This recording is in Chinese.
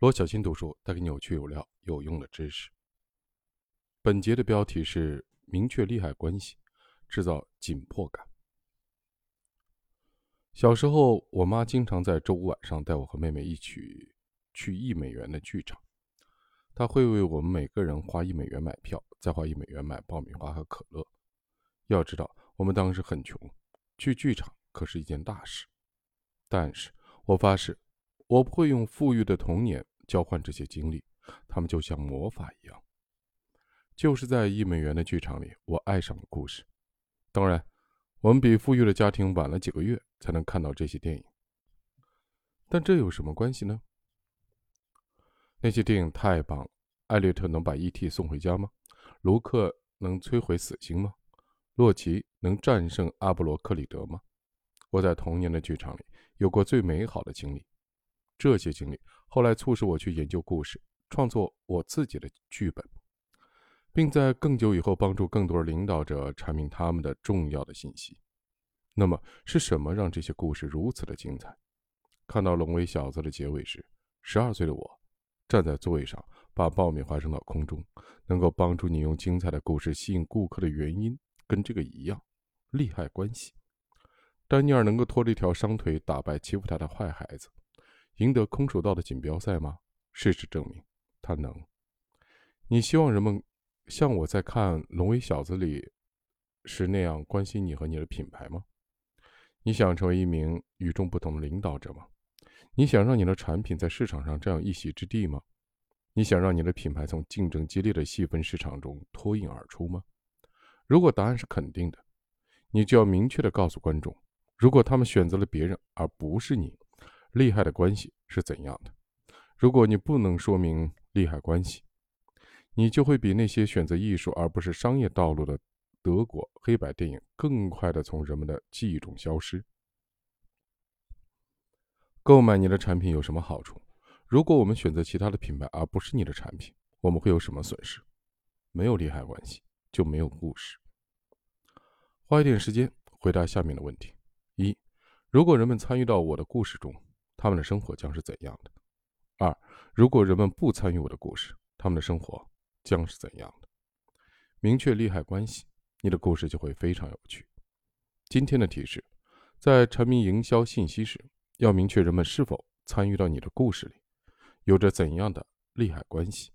罗小新读书带给你有趣有料有用的知识。本节的标题是“明确利害关系，制造紧迫感”。小时候，我妈经常在周五晚上带我和妹妹一起去一美元的剧场。她会为我们每个人花一美元买票，再花一美元买爆米花和可乐。要知道，我们当时很穷，去剧场可是一件大事。但是我发誓，我不会用富裕的童年交换这些经历，他们就像魔法一样。就是在一美元的剧场里，我爱上了故事。当然，我们比富裕的家庭晚了几个月才能看到这些电影。但这有什么关系呢？那些电影太棒了。艾略特能把 E.T. 送回家吗？卢克能摧毁死星吗？洛奇能战胜阿波罗克里德吗？我在童年的剧场里有过最美好的经历，这些经历后来促使我去研究故事，创作我自己的剧本，并在更久以后帮助更多领导者阐明他们的重要的信息。那么，是什么让这些故事如此的精彩？看到《龙威小子》的结尾时，十二岁的我。站在座位上，把爆米花扔到空中，能够帮助你用精彩的故事吸引顾客的原因，跟这个一样，利害关系。丹尼尔能够拖着一条伤腿打败欺负他的坏孩子，赢得空手道的锦标赛吗？事实证明，他能。你希望人们像我在看《龙威小子》里时那样关心你和你的品牌吗？你想成为一名与众不同的领导者吗？你想让你的产品在市场上占有一席之地吗？你想让你的品牌从竞争激烈的细分市场中脱颖而出吗？如果答案是肯定的，你就要明确的告诉观众，如果他们选择了别人而不是你，利害的关系是怎样的。如果你不能说明利害关系，你就会比那些选择艺术而不是商业道路的德国黑白电影更快的从人们的记忆中消失。购买你的产品有什么好处？如果我们选择其他的品牌而不是你的产品，我们会有什么损失？没有利害关系，就没有故事。花一点时间回答下面的问题：一、如果人们参与到我的故事中，他们的生活将是怎样的？二、如果人们不参与我的故事，他们的生活将是怎样的？明确利害关系，你的故事就会非常有趣。今天的提示：在阐明营销信息时。要明确人们是否参与到你的故事里，有着怎样的利害关系。